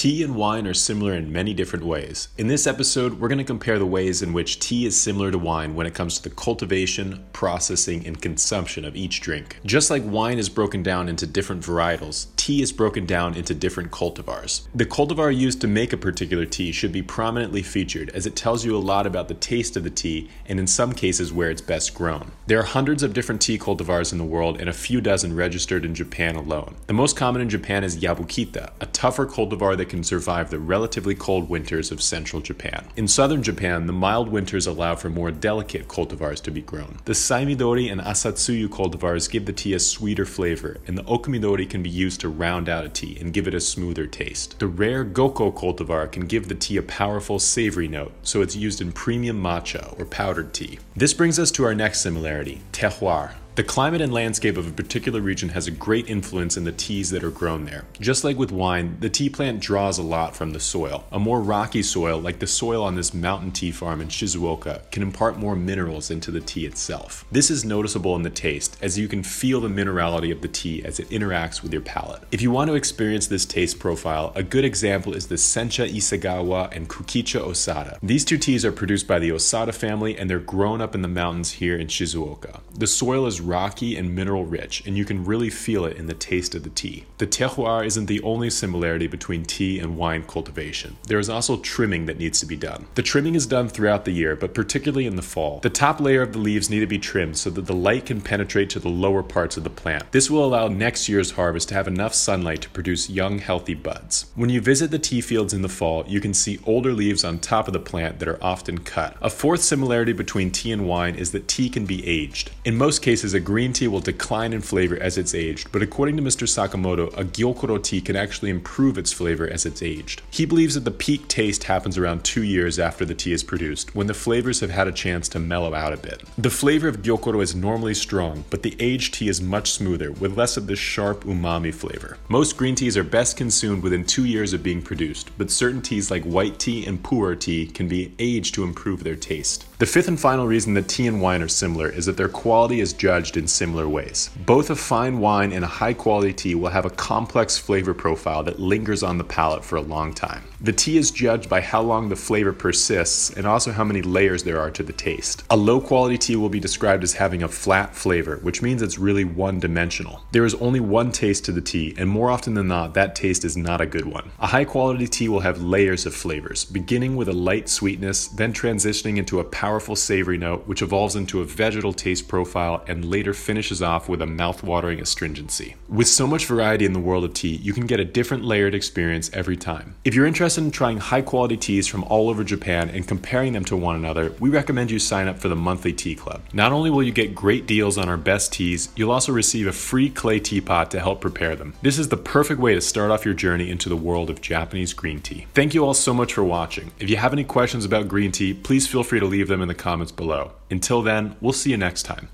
Tea and wine are similar in many different ways. In this episode, we're going to compare the ways in which tea is similar to wine when it comes to the cultivation, processing, and consumption of each drink. Just like wine is broken down into different varietals, tea is broken down into different cultivars. The cultivar used to make a particular tea should be prominently featured as it tells you a lot about the taste of the tea and in some cases where it's best grown. There are hundreds of different tea cultivars in the world and a few dozen registered in Japan alone. The most common in Japan is Yabukita, a tougher cultivar that can survive the relatively cold winters of central Japan. In southern Japan, the mild winters allow for more delicate cultivars to be grown. The Saimidori and Asatsuyu cultivars give the tea a sweeter flavor, and the Okumidori can be used to round out a tea and give it a smoother taste. The rare Goko cultivar can give the tea a powerful savory note, so it's used in premium matcha or powdered tea. This brings us to our next similarity, terroir. The climate and landscape of a particular region has a great influence in the teas that are grown there. Just like with wine, the tea plant draws a lot from the soil. A more rocky soil, like the soil on this mountain tea farm in Shizuoka, can impart more minerals into the tea itself. This is noticeable in the taste, as you can feel the minerality of the tea as it interacts with your palate. If you want to experience this taste profile, a good example is the Sencha Isagawa and Kukicha Osada. These two teas are produced by the Osada family and they're grown up in the mountains here in Shizuoka. The soil is rocky and mineral rich, and you can really feel it in the taste of the tea. The terroir isn't the only similarity between tea and wine cultivation. There is also trimming that needs to be done. The trimming is done throughout the year, but particularly in the fall. The top layer of the leaves need to be trimmed so that the light can penetrate to the lower parts of the plant. This will allow next year's harvest to have enough sunlight to produce young, healthy buds. When you visit the tea fields in the fall, you can see older leaves on top of the plant that are often cut. A fourth similarity between tea and wine is that tea can be aged. In most cases, a green tea will decline in flavor as it's aged, but according to Mr. Sakamoto, a Gyokuro tea can actually improve its flavor as it's aged. He believes that the peak taste happens around two years after the tea is produced, when the flavors have had a chance to mellow out a bit. The flavor of Gyokuro is normally strong, but the aged tea is much smoother, with less of the sharp umami flavor. Most green teas are best consumed within two years of being produced, but certain teas like white tea and pu'er tea can be aged to improve their taste. The fifth and final reason that tea and wine are similar is that their quality is judged in similar ways. Both a fine wine and a high quality tea will have a complex flavor profile that lingers on the palate for a long time. The tea is judged by how long the flavor persists and also how many layers there are to the taste. A low quality tea will be described as having a flat flavor, which means it's really one dimensional. There is only one taste to the tea, and more often than not, that taste is not a good one. A high quality tea will have layers of flavors, beginning with a light sweetness, then transitioning into a powerful savory note, which evolves into a vegetal taste profile and later finishes off with a mouth-watering astringency. With so much variety in the world of tea, you can get a different layered experience every time. If you're interested in trying high quality teas from all over Japan and comparing them to one another, we recommend you sign up for the monthly tea club. Not only will you get great deals on our best teas, you'll also receive a free clay teapot to help prepare them. This is the perfect way to start off your journey into the world of Japanese green tea. Thank you all so much for watching. If you have any questions about green tea, please feel free to leave them in the comments below. Until then, we'll see you next time.